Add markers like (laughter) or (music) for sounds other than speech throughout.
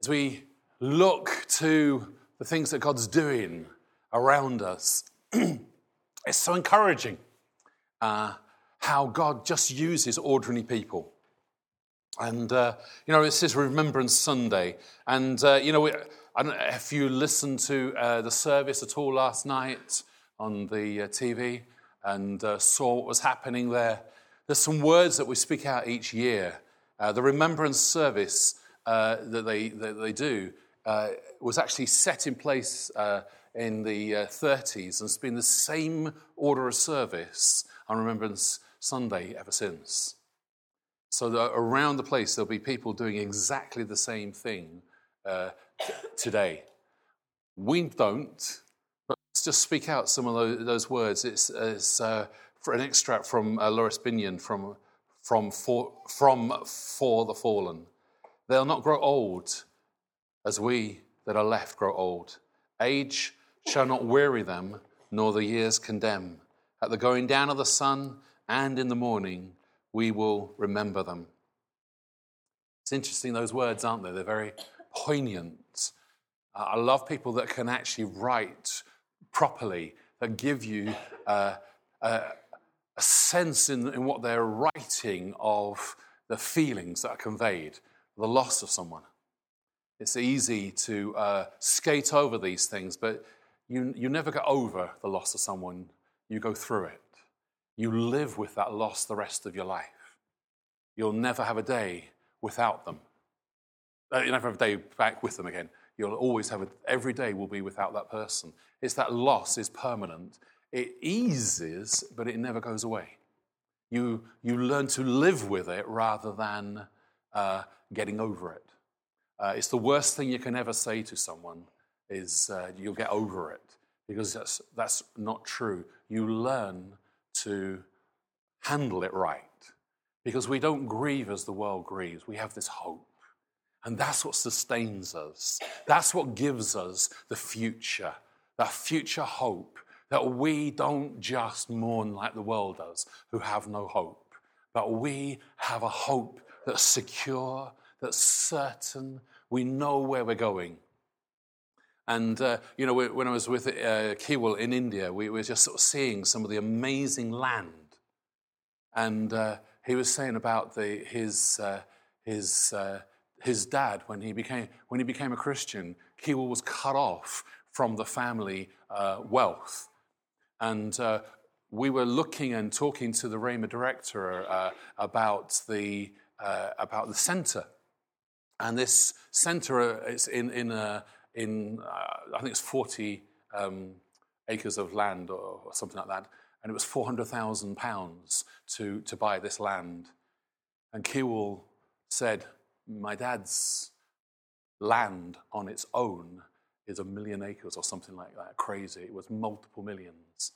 as we look to the things that God's doing around us, (clears throat) it's so encouraging uh, how God just uses ordinary people. And, uh, you know, it's His Remembrance Sunday. And, uh, you know, we, I don't know if you listened to uh, the service at all last night on the uh, TV and uh, saw what was happening there. There's some words that we speak out each year. the Remembrance service that, they, that they do was actually set in place in the 30s and it's been the same order of service on Remembrance Sunday ever since. So around the place, there'll be people doing exactly the same thing uh, today. We don't, but let's just speak out some of those, words. It's, it's uh, for an extract from uh, Laurence Binyon from, from, for, from For the Fallen. They'll not grow old as we that are left grow old. Age shall not weary them, nor the years condemn. At the going down of the sun and in the morning, we will remember them. It's interesting, those words, aren't they? They're very poignant. I love people that can actually write properly, that give you uh, a, a, sense in, in what they're writing of the feelings that are conveyed, the loss of someone. It's easy to uh, skate over these things, but you, you never get over the loss of someone, you go through it. You live with that loss the rest of your life. You'll never have a day without them. Uh, you'll never have a day back with them again. You'll always have a, every day will be without that person. It's that loss is permanent. It eases, but it never goes away. You, you learn to live with it rather than uh, getting over it. Uh, it's the worst thing you can ever say to someone is uh, you'll get over it because that's, that's not true. You learn to handle it right because we don't grieve as the world grieves. We have this hope. And that's what sustains us. That's what gives us the future, that future hope that we don't just mourn like the world does, who have no hope, but we have a hope that's secure, that's certain. We know where we're going. And, uh, you know, when I was with uh, Kiwal in India, we were just sort of seeing some of the amazing land. And uh, he was saying about the, his, uh, his, uh, his dad, when he, became, when he became a Christian, Kiwal was cut off from the family uh, wealth. And we were looking and talking to the Rhema director about, the, about the center. And this center is in, in a in, uh, I think it's 40 um, acres of land or, or, something like that. And it was £400,000 to, to buy this land. And Kiwal said, My dad's land on its own is a million acres or something like that. Crazy. It was multiple millions.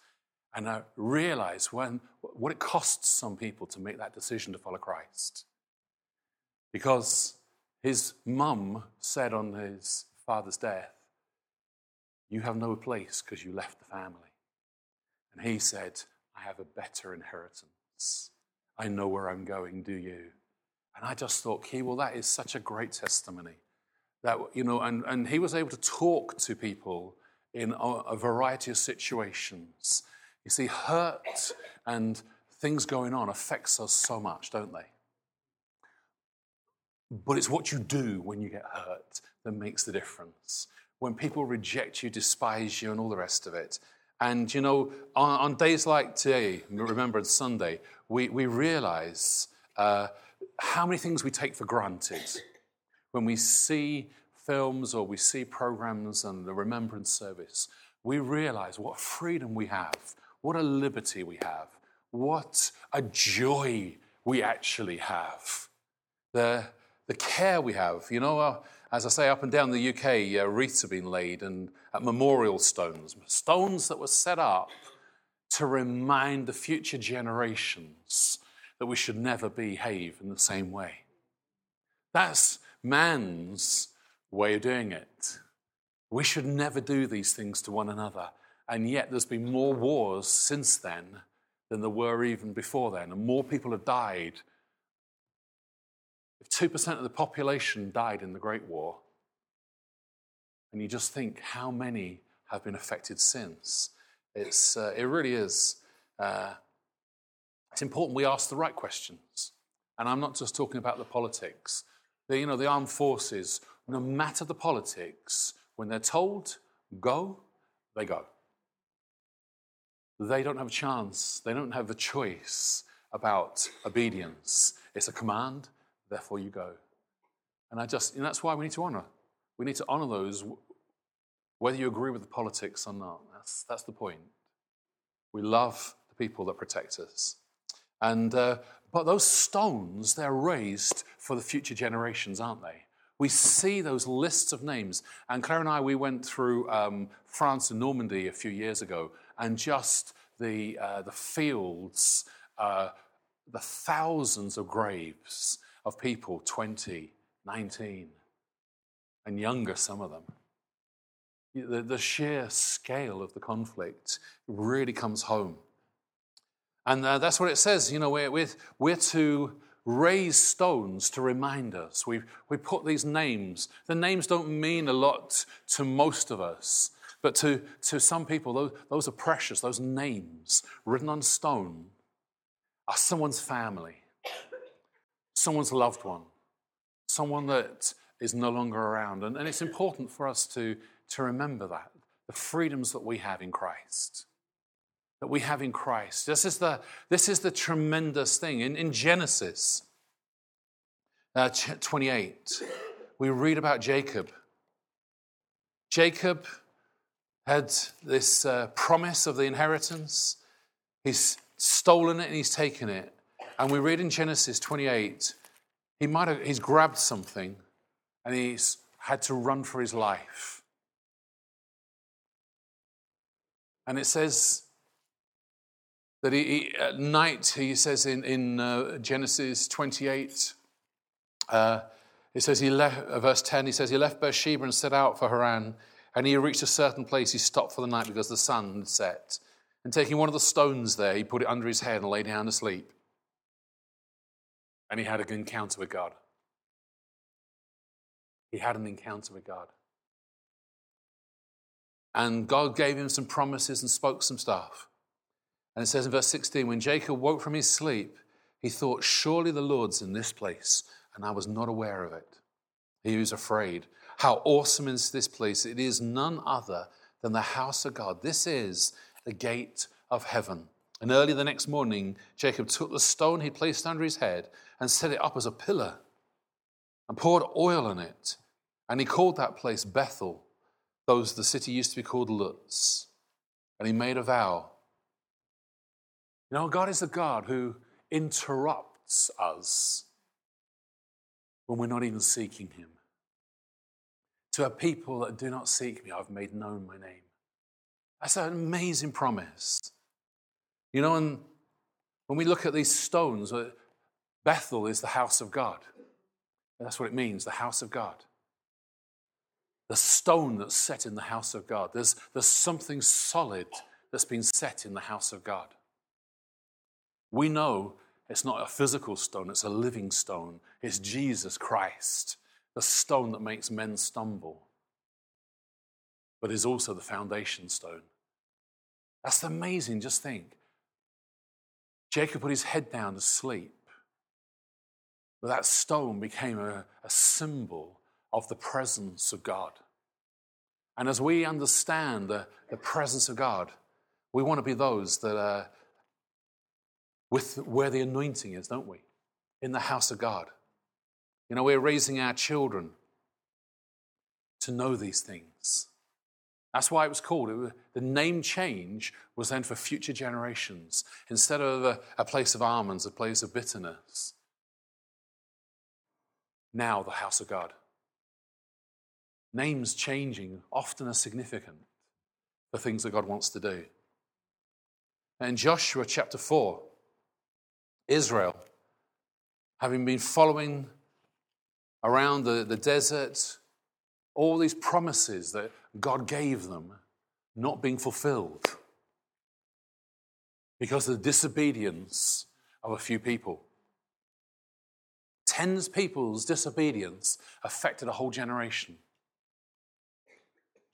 And I realized when, what it costs some people to make that decision to follow Christ. Because his mum said on his father's death, You have no place because you left the family. And he said, I have a better inheritance. I know where I'm going, do you? And I just thought, Kiwal, that is such a great testimony. That, you know, and, and he was able to talk to people in a, a variety of situations. You see, hurt and things going on affects us so much, don't they? But it's what you do when you get hurt that makes the difference. When people reject you, despise you, and all the rest of it. And you know, on, on days like today, remember Sunday, we, we realize uh, how many things we take for granted. When we see films or we see programs and the remembrance service, we realize what freedom we have, what a liberty we have, what a joy we actually have. The, the care we have. You know, uh, as I say, up and down the UK, uh, wreaths have been laid and at memorial stones, stones that were set up to remind the future generations that we should never behave in the same way. That's man's way of doing it. We should never do these things to one another. And yet, there's been more wars since then than there were even before then. And more people have died if 2% of the population died in the Great War, And you just think how many have been affected since. It's, uh, it really is. Uh, it's important we ask the right questions. And I'm not just talking about the politics. The, you know, the armed forces, no matter the politics, when they're told, go, they go. They don't have a chance, they don't have a choice about obedience. It's a command, therefore you go. And I just, and that's why we need to honor. We need to honor those, whether you agree with the politics or not. That's, that's the point. We love the people that protect us. And, uh, but those stones, they're raised for the future generations, aren't they? We see those lists of names. And Claire and I, we went through um, France and Normandy a few years ago, and just the, uh, the fields, uh, the thousands of graves of people 20, 19, and younger, some of them. The, the sheer scale of the conflict really comes home. And uh, that's what it says. You know, we're, we're, we're to raise stones to remind us. We, we put these names. The names don't mean a lot to most of us, but to, to some people, those, those are precious. Those names written on stone are someone's family, someone's loved one, someone that is no longer around. And, and it's important for us to, to remember that the freedoms that we have in Christ that we have in Christ. This is the, this is the tremendous thing. In, in Genesis uh, 28, we read about Jacob. Jacob had this uh, promise of the inheritance. He's stolen it and he's taken it. And we read in Genesis 28, he might have, he's grabbed something and he's had to run for his life. And it says that he, he, at night, he says in, in uh, Genesis 28, uh, it says he left, uh, verse 10, he says he left Beersheba and set out for Haran. And he reached a certain place, he stopped for the night because the sun had set. And taking one of the stones there, he put it under his head and lay down to sleep. And he had an encounter with God. He had an encounter with God. And God gave him some promises and spoke some stuff. And it says in verse 16 when Jacob woke from his sleep, he thought, Surely the Lord's in this place, and I was not aware of it. He was afraid. How awesome is this place! It is none other than the house of God. This is the gate of heaven. And early the next morning, Jacob took the stone he placed under his head and set it up as a pillar and poured oil on it. And he called that place Bethel. Those the city used to be called Luz. And he made a vow you know, God is a God who interrupts us when we're not even seeking Him. To a people that do not seek me, I've made known my name. That's an amazing promise. You know, and when we look at these stones, Bethel is the house of God. That's what it means, the house of God. The stone that's set in the house of God. There's, there's something solid that's been set in the house of God. We know it's not a physical stone, it's a living stone. It's Jesus Christ, the stone that makes men stumble, but is also the foundation stone. That's amazing. Just think. Jacob put his head down to sleep, but that stone became a, a symbol of the presence of God. And as we understand the, the presence of God, we want to be those that are with where the anointing is, don't we? In the house of God. You know, we're raising our children to know these things. That's why it was called. It was, the name change was then for future generations. Instead of a, a place of almonds, a place of bitterness. Now, the house of God. Names changing often are significant for things that God wants to do. In Joshua chapter 4, Israel, having been following around the, the desert, all these promises that God gave them not being fulfilled because of the disobedience of a few people. Tens of people's disobedience affected a whole generation.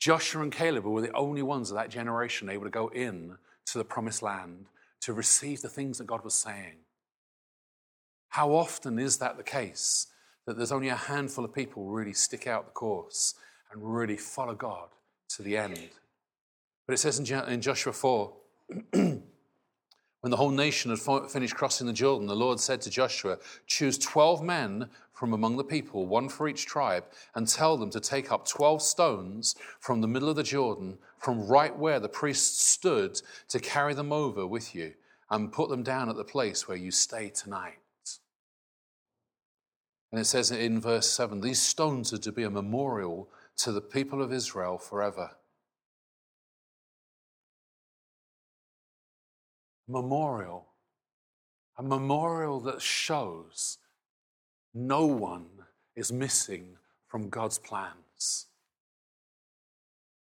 Joshua and Caleb were the only ones of that generation able to go in to the promised land to receive the things that God was saying. How often is that the case that there's only a handful of people really stick out the course and really follow God to the end? But it says in Joshua 4 (clears throat) When the whole nation had finished crossing the Jordan, the Lord said to Joshua, Choose 12 men from among the people, one for each tribe, and tell them to take up 12 stones from the middle of the Jordan, from right where the priests stood, to carry them over with you, and put them down at the place where you stay tonight. And it says in verse 7 these stones are to be a memorial to the people of Israel forever. Memorial, a memorial that shows no one is missing from God's plans.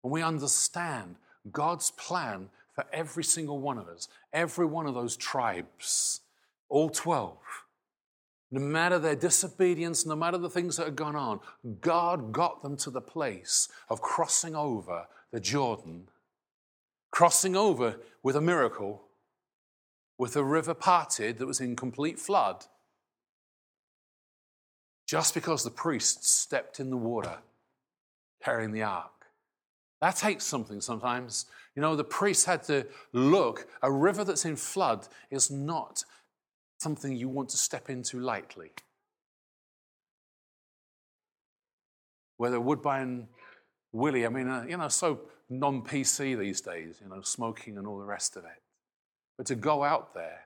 When we understand God's plan for every single one of us, every one of those tribes, all 12, no matter their disobedience, no matter the things that had gone on, God got them to the place of crossing over the Jordan, crossing over with a miracle with a river parted that was in complete flood just because the priests stepped in the water carrying the ark. That takes something sometimes. You know, the priests had to look. A river that's in flood is not something you want to step into lightly. Whether Woodbine Willie, I mean, uh, you know, so non PC these days, you know, smoking and all the rest of it. But to go out there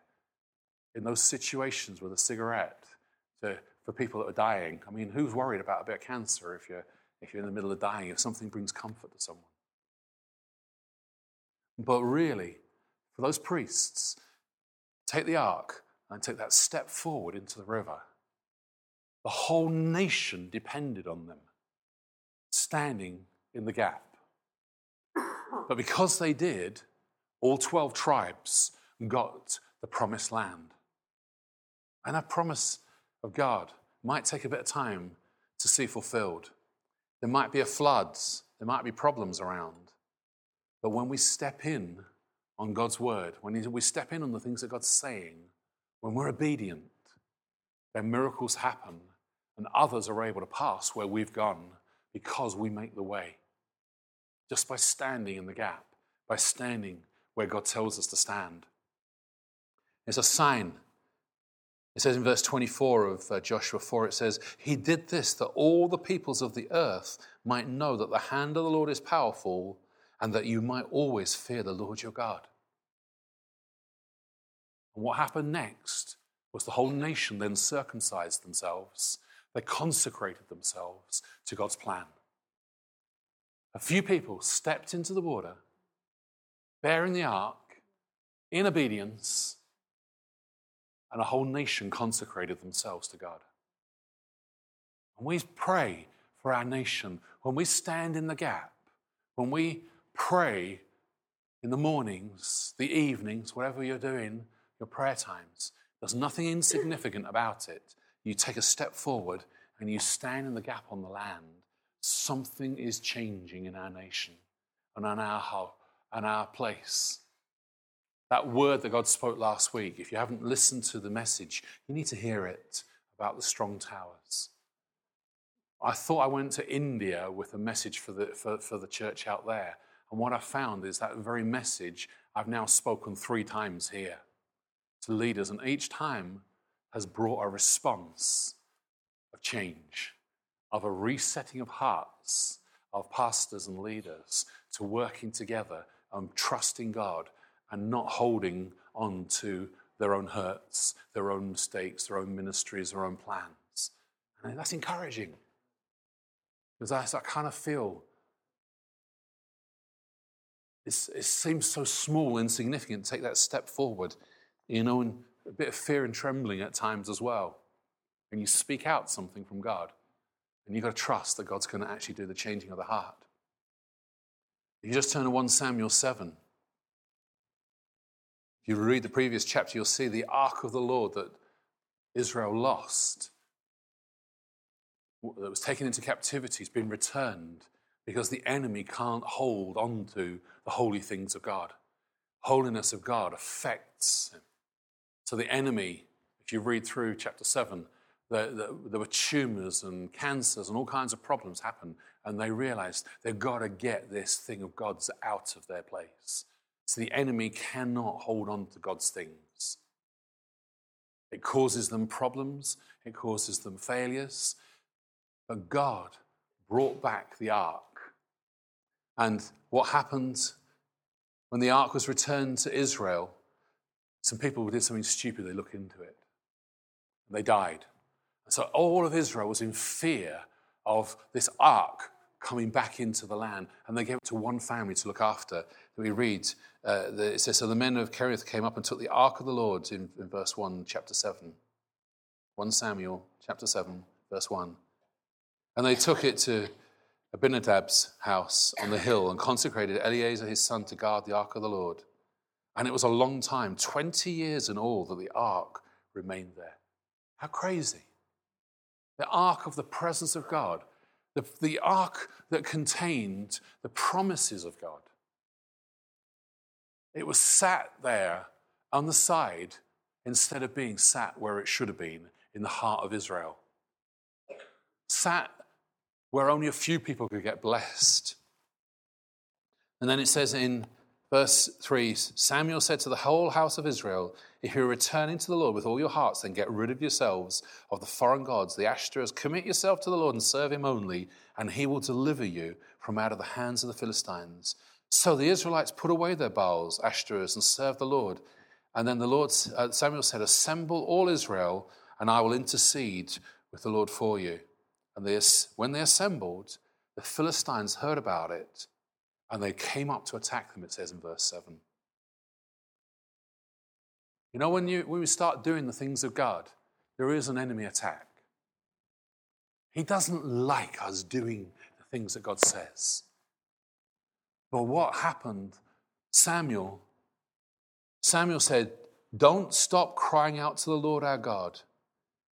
in those situations with a cigarette to, for people that are dying, I mean, who's worried about a bit of cancer if you're, if you're in the middle of dying, if something brings comfort to someone? But really, for those priests, take the ark and take that step forward into the river. The whole nation depended on them standing in the gap. But because they did, all 12 tribes got the promised land. And that promise of God might take a bit of time to see fulfilled. There might be a floods, there might be problems around. But when we step in on God's word, when we step in on the things that God's saying, when we're obedient, then miracles happen and others are able to pass where we've gone because we make the way. Just by standing in the gap, by standing where God tells us to stand. It's a sign. It says in verse 24 of uh, Joshua 4, it says, He did this that all the peoples of the earth might know that the hand of the Lord is powerful and that you might always fear the Lord your God. And what happened next was the whole nation then circumcised themselves. They consecrated themselves to God's plan. A few people stepped into the water, bearing the ark in obedience, and a whole nation consecrated themselves to God. When we pray for our nation, when we stand in the gap, when we pray in the mornings, the evenings, whatever you're doing, your prayer times, there's nothing insignificant about it. You take a step forward and you stand in the gap on the land. Something is changing in our nation and on our, on our place. That word that God spoke last week, if you haven't listened to the message, you need to hear it about the strong towers. I thought I went to India with a message for the, for, for the church out there. And what I found is that very message I've now spoken three times here to leaders, and each time has brought a response of change, of a resetting of hearts of pastors and leaders to working together and trusting God and not holding on to their own hurts, their own mistakes, their own ministries, their own plans. And that's encouraging. Because I, kind of feel it seems so small, and insignificant. To take that step forward, you know, and a bit of fear and trembling at times as well. And you speak out something from God. And you've got to trust that God's going to actually do the changing of the heart. You just turn to 1 Samuel 7 you read the previous chapter, you'll see the ark of the Lord that Israel lost, that was taken into captivity, has been returned because the enemy can't hold on to the holy things of God. Holiness of God affects him. So the enemy, if you read through chapter 7, there, there, were tumors and cancers and all kinds of problems happen, and they realized they've got to get this thing of God's out of their place. So the enemy cannot hold on to God's things. It causes them problems, it causes them failures. But God brought back the ark. And what happened when the ark was returned to Israel? Some people did something stupid, they looked into it. And they died. And so all of Israel was in fear of this ark coming back into the land. And they gave it to one family to look after. We read, uh, it says, So the men of Kerioth came up and took the ark of the Lord in, in verse 1, chapter 7. 1 Samuel, chapter 7, verse 1. And they took it to Abinadab's house on the hill and consecrated Eleazar his son to guard the ark of the Lord. And it was a long time, 20 years in all, that the ark remained there. How crazy. The ark of the presence of God the, the ark that contained the promises of God. It was sat there on the side instead of being sat where it should have been in the heart of Israel. Sat where only a few people could get blessed. And then it says in verse 3 Samuel said to the whole house of Israel, if you're returning to the Lord with all your hearts, then get rid of yourselves of the foreign gods, the Ashtoreths. Commit yourself to the Lord and serve him only, and he will deliver you from out of the hands of the Philistines. So the Israelites put away their Baals, Ashtoreths, and served the Lord. And then the Lord, uh, Samuel said, Assemble all Israel, and I will intercede with the Lord for you. And they, when they assembled, the Philistines heard about it, and they came up to attack them, it says in verse 7. You know, when, you, when we start doing the things of God, there is an enemy attack. He doesn't like us doing the things that God says. But what happened? Samuel, Samuel said, Don't stop crying out to the Lord our God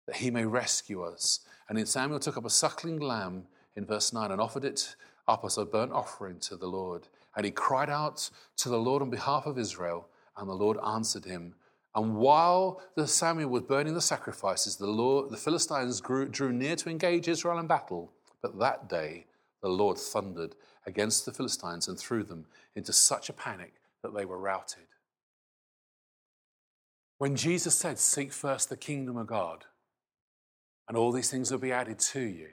that he may rescue us. And then Samuel took up a suckling lamb in verse 9 and offered it up as a burnt offering to the Lord. And he cried out to the Lord on behalf of Israel, and the Lord answered him and while the Samuel was burning the sacrifices, the, Lord, the Philistines grew, drew near to engage Israel in battle. But that day, the Lord thundered against the Philistines and threw them into such a panic that they were routed. When Jesus said, Seek first the kingdom of God, and all these things will be added to you,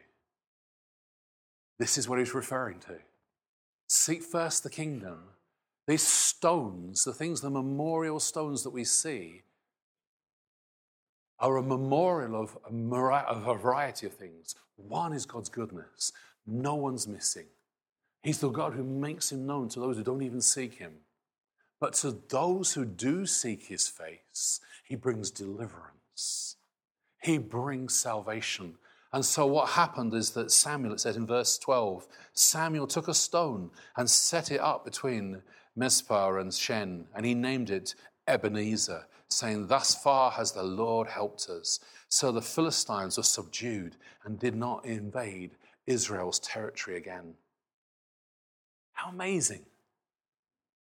this is what he's referring to. Seek first the kingdom these stones, the things, the memorial stones that we see, are a memorial of a variety of things. One is God's goodness, no one's missing. He's the God who makes him known to those who don't even seek him. But to those who do seek his face, he brings deliverance. He brings salvation. And so what happened is that Samuel, it says in verse 12, Samuel took a stone and set it up between Mizpah and Shen, and he named it Ebenezer, saying, Thus far has the Lord helped us. So the Philistines were subdued and did not invade Israel's territory again. How amazing!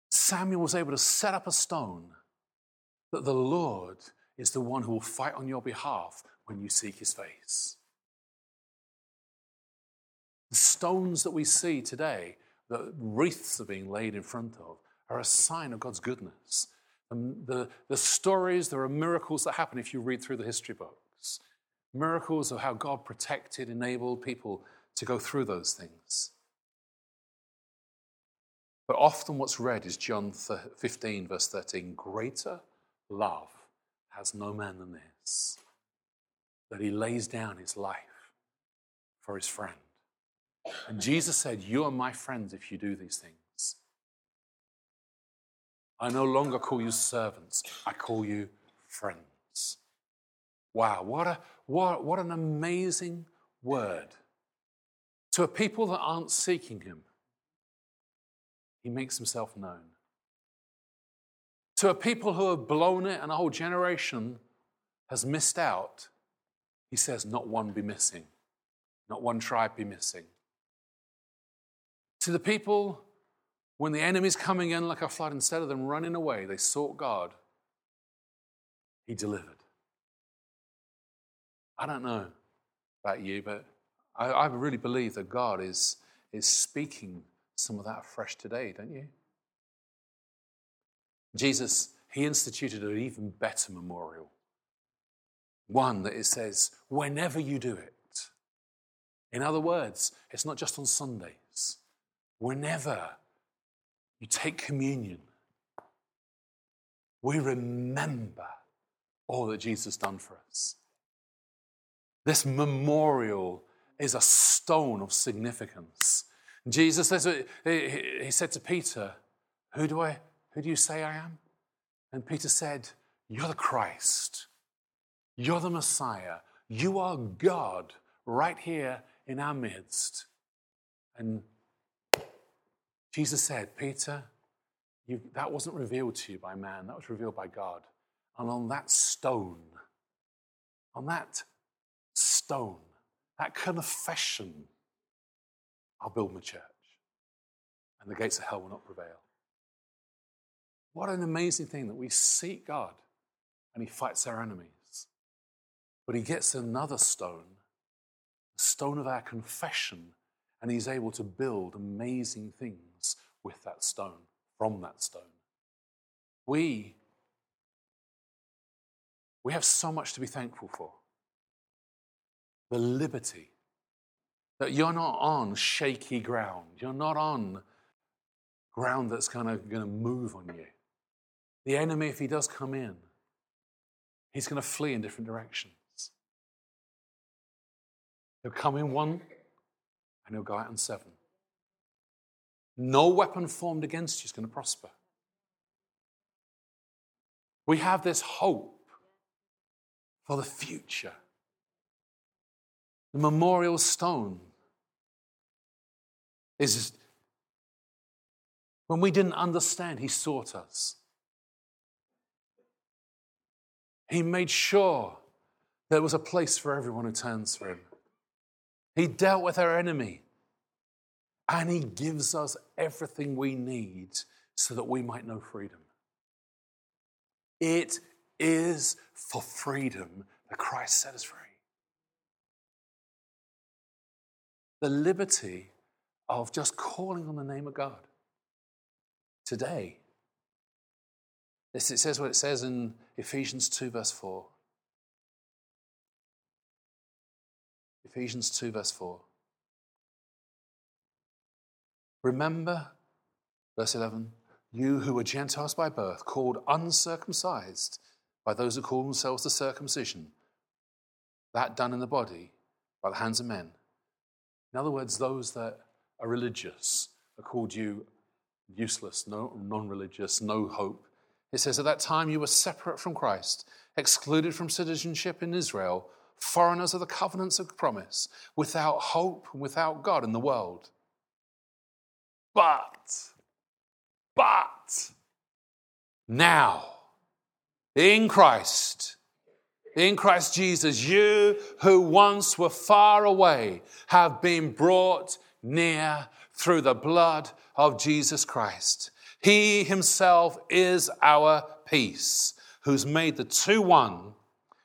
Samuel was able to set up a stone that the Lord is the one who will fight on your behalf when you seek his face. The stones that we see today that wreaths are being laid in front of are a sign of God's goodness. And the, the stories, there are miracles that happen if you read through the history books. Miracles of how God protected, enabled people to go through those things. But often what's read is John 15, verse 13 Greater love has no man than this, that he lays down his life for his friend. And Jesus said, You are my friends if you do these things. I no longer call you servants, I call you friends. Wow, what, a, what, what an amazing word. To a people that aren't seeking him, he makes himself known. To a people who have blown it and a whole generation has missed out, he says, Not one be missing, not one tribe be missing. To the people, when the enemy's coming in like a flood, instead of them running away, they sought God. He delivered. I don't know about you, but I, I really believe that God is, is speaking some of that afresh today, don't you? Jesus, he instituted an even better memorial. One that it says, whenever you do it. In other words, it's not just on Sundays. Whenever you take communion, we remember all that Jesus done for us. This memorial is a stone of significance. Jesus says, uh, he said to Peter, Who do I, who do you say I am? And Peter said, You're the Christ. You're the Messiah. You are God right here in our midst. And Jesus said, Peter, you, that wasn't revealed to you by man, that was revealed by God. And on that stone, on that stone, that confession, I'll build my church. And the gates of hell will not prevail. What an amazing thing that we seek God and He fights our enemies. But He gets another stone, the stone of our confession, and He's able to build amazing things with that stone, from that stone. We, we have so much to be thankful for. The liberty that you're not on shaky ground. You're not on ground that's kind of going to move on you. The enemy, if he does come in, he's going to flee in different directions. He'll come in one and he'll go out in seven. No weapon formed against you is going to prosper. We have this hope for the future. The memorial stone is when we didn't understand, he sought us. He made sure there was a place for everyone who turns to him. He dealt with our enemy. And he gives us everything we need so that we might know freedom. It is for freedom that Christ set us free. The liberty of just calling on the name of God. Today, it says what it says in Ephesians 2, verse 4. Ephesians 2, verse 4. Remember, verse 11, you who were Gentiles by birth, called uncircumcised by those who call themselves the circumcision, that done in the body by the hands of men. In other words, those that are religious are called you useless, no, non religious, no hope. It says, At that time you were separate from Christ, excluded from citizenship in Israel, foreigners of the covenants of promise, without hope and without God in the world. But, but, now, in Christ, in Christ Jesus, you who once were far away have been brought near through the blood of Jesus Christ. He himself is our peace, who's made the two one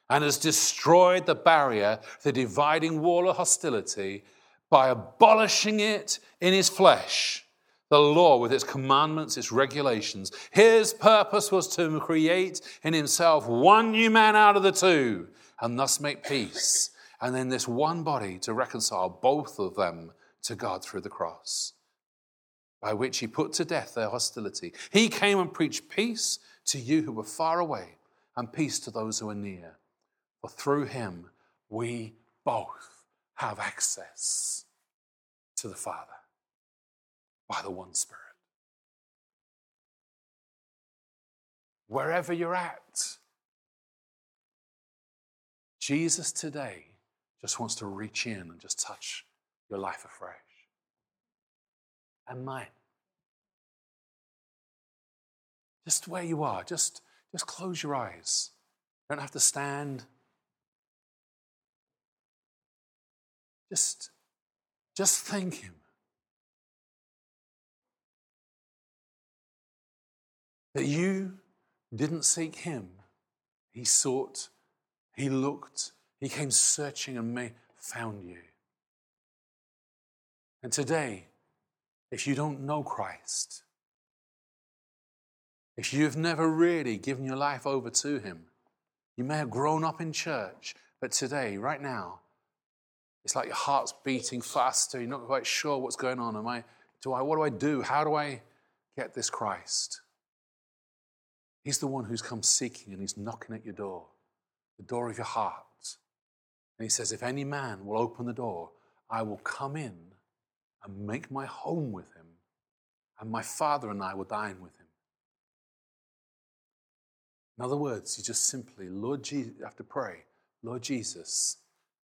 and has destroyed the barrier, the dividing wall of hostility, by abolishing it in his flesh, the law with its commandments, its regulations. His purpose was to create in himself one new man out of the two, and thus make peace. And then this one body to reconcile both of them to God through the cross, by which he put to death their hostility. He came and preached peace to you who were far away, and peace to those who are near. For through him we both have access to the Father by the one Spirit. Wherever you're at, Jesus today just wants to reach in and just touch your life afresh and mine. Just where you are, just, just close your eyes. You don't have to stand. Just, just thank Him. That you didn't seek Him, He sought, He looked, He came searching and may, found you. And today, if you don't know Christ, if you've never really given your life over to him, you may have grown up in church, but today, right now, it's like your heart's beating faster. You're not quite sure what's going on. Am I, do I, what do I do? How do I get this Christ? He's the one who's come seeking and he's knocking at your door, the door of your heart. And he says, If any man will open the door, I will come in and make my home with him, and my father and I will dine with him. In other words, you just simply, Lord Jesus, you have to pray, Lord Jesus,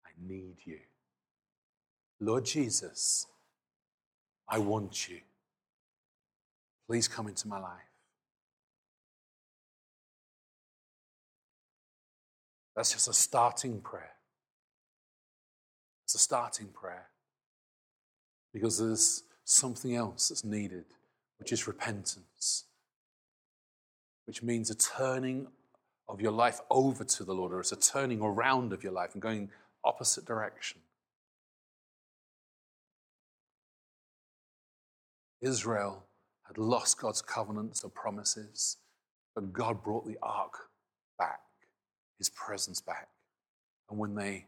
I need you. Lord Jesus, I want you. Please come into my life. That's just a starting prayer. It's a starting prayer because there's something else that's needed, which is repentance, which means a turning of your life over to the Lord, or it's a turning around of your life and going opposite direction. Israel had lost God's covenants or promises, but God brought the ark back, his presence back. And when they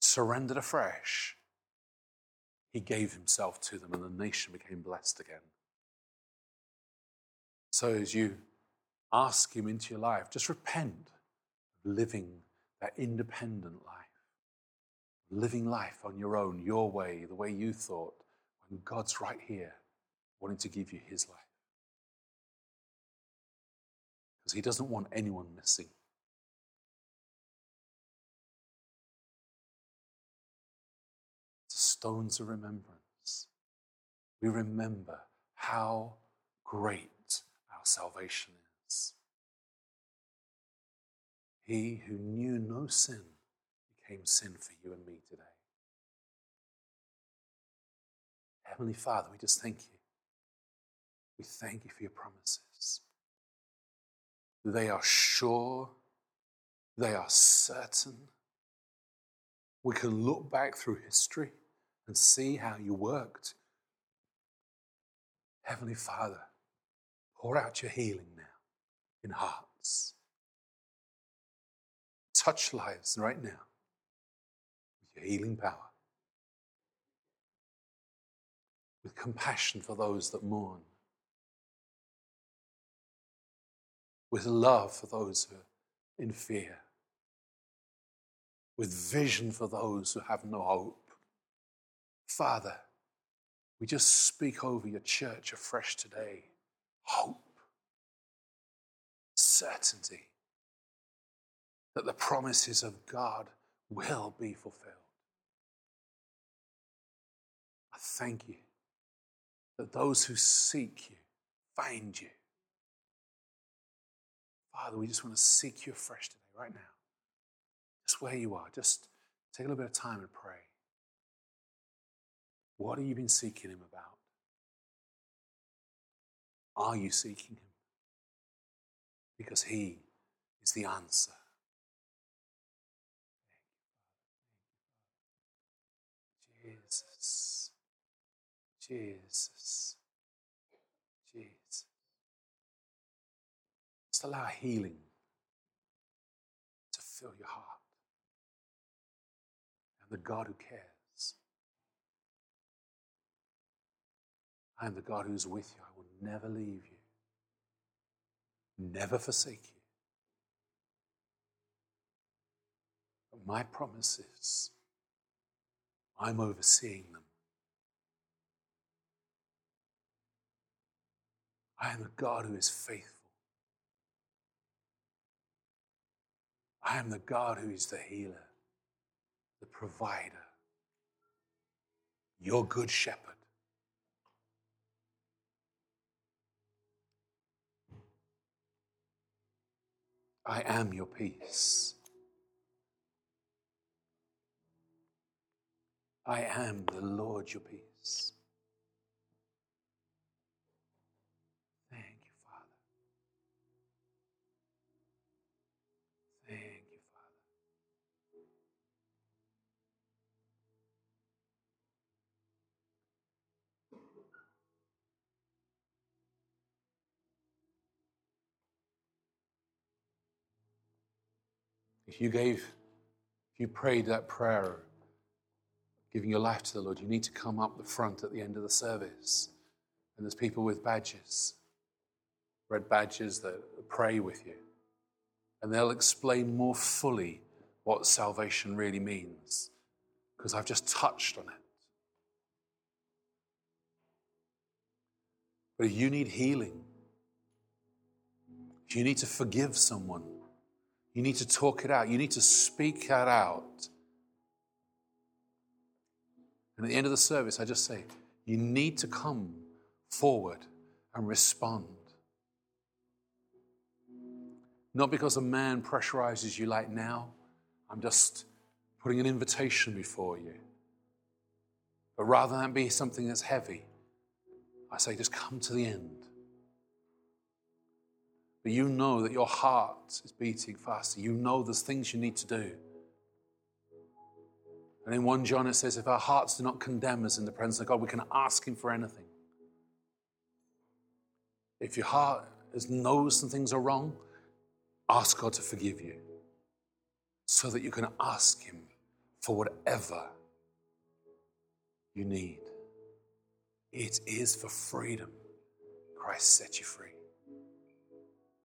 surrendered afresh, he gave himself to them, and the nation became blessed again. So, as you ask him into your life, just repent of living that independent life, living life on your own, your way, the way you thought, when God's right here wanting to give you his life. Because he doesn't want anyone missing. Stones of remembrance. We remember how great our salvation is. He who knew no sin became sin for you and me today. Heavenly Father, we just thank you. We thank you for your promises. They are sure, they are certain. We can look back through history and see how you worked. Heavenly Father, pour out your healing now in hearts. Touch lives right now with your healing power. With compassion for those that mourn. With love for those who are in fear. With vision for those who have no hope Father, we just speak over your church afresh today hope, certainty that the promises of God will be fulfilled. I thank you that those who seek you find you. Father, we just want to seek you afresh today, right now. Just where you are, just take a little bit of time and pray. What have you been seeking Him about? Are you seeking Him? Because He is the answer. Jesus. Jesus. Jesus. Just allow healing to fill your heart. And the God who cares I am the God who's with you. I will never leave you, never forsake you. But my promises, I'm overseeing them. I am the God who is faithful. I am the God who is the healer, the provider, your good shepherd. I am your peace. I am the Lord your peace. If you gave, if you prayed that prayer, giving your life to the Lord, you need to come up the front at the end of the service. And there's people with badges, red badges that pray with you. And they'll explain more fully what salvation really means because I've just touched on it. But if you need healing, if you need to forgive someone, you need to talk it out, you need to speak that out. And at the end of the service, I just say, you need to come forward and respond. Not because a man pressurizes you like now. I'm just putting an invitation before you. But rather than be something that's heavy, I say just come to the end. But you know that your heart is beating faster. You know there's things you need to do. And in 1 John it says, if our hearts do not condemn us in the presence of God, we can ask Him for anything. If your heart is, knows some things are wrong, ask God to forgive you so that you can ask Him for whatever you need. It is for freedom. Christ set you free.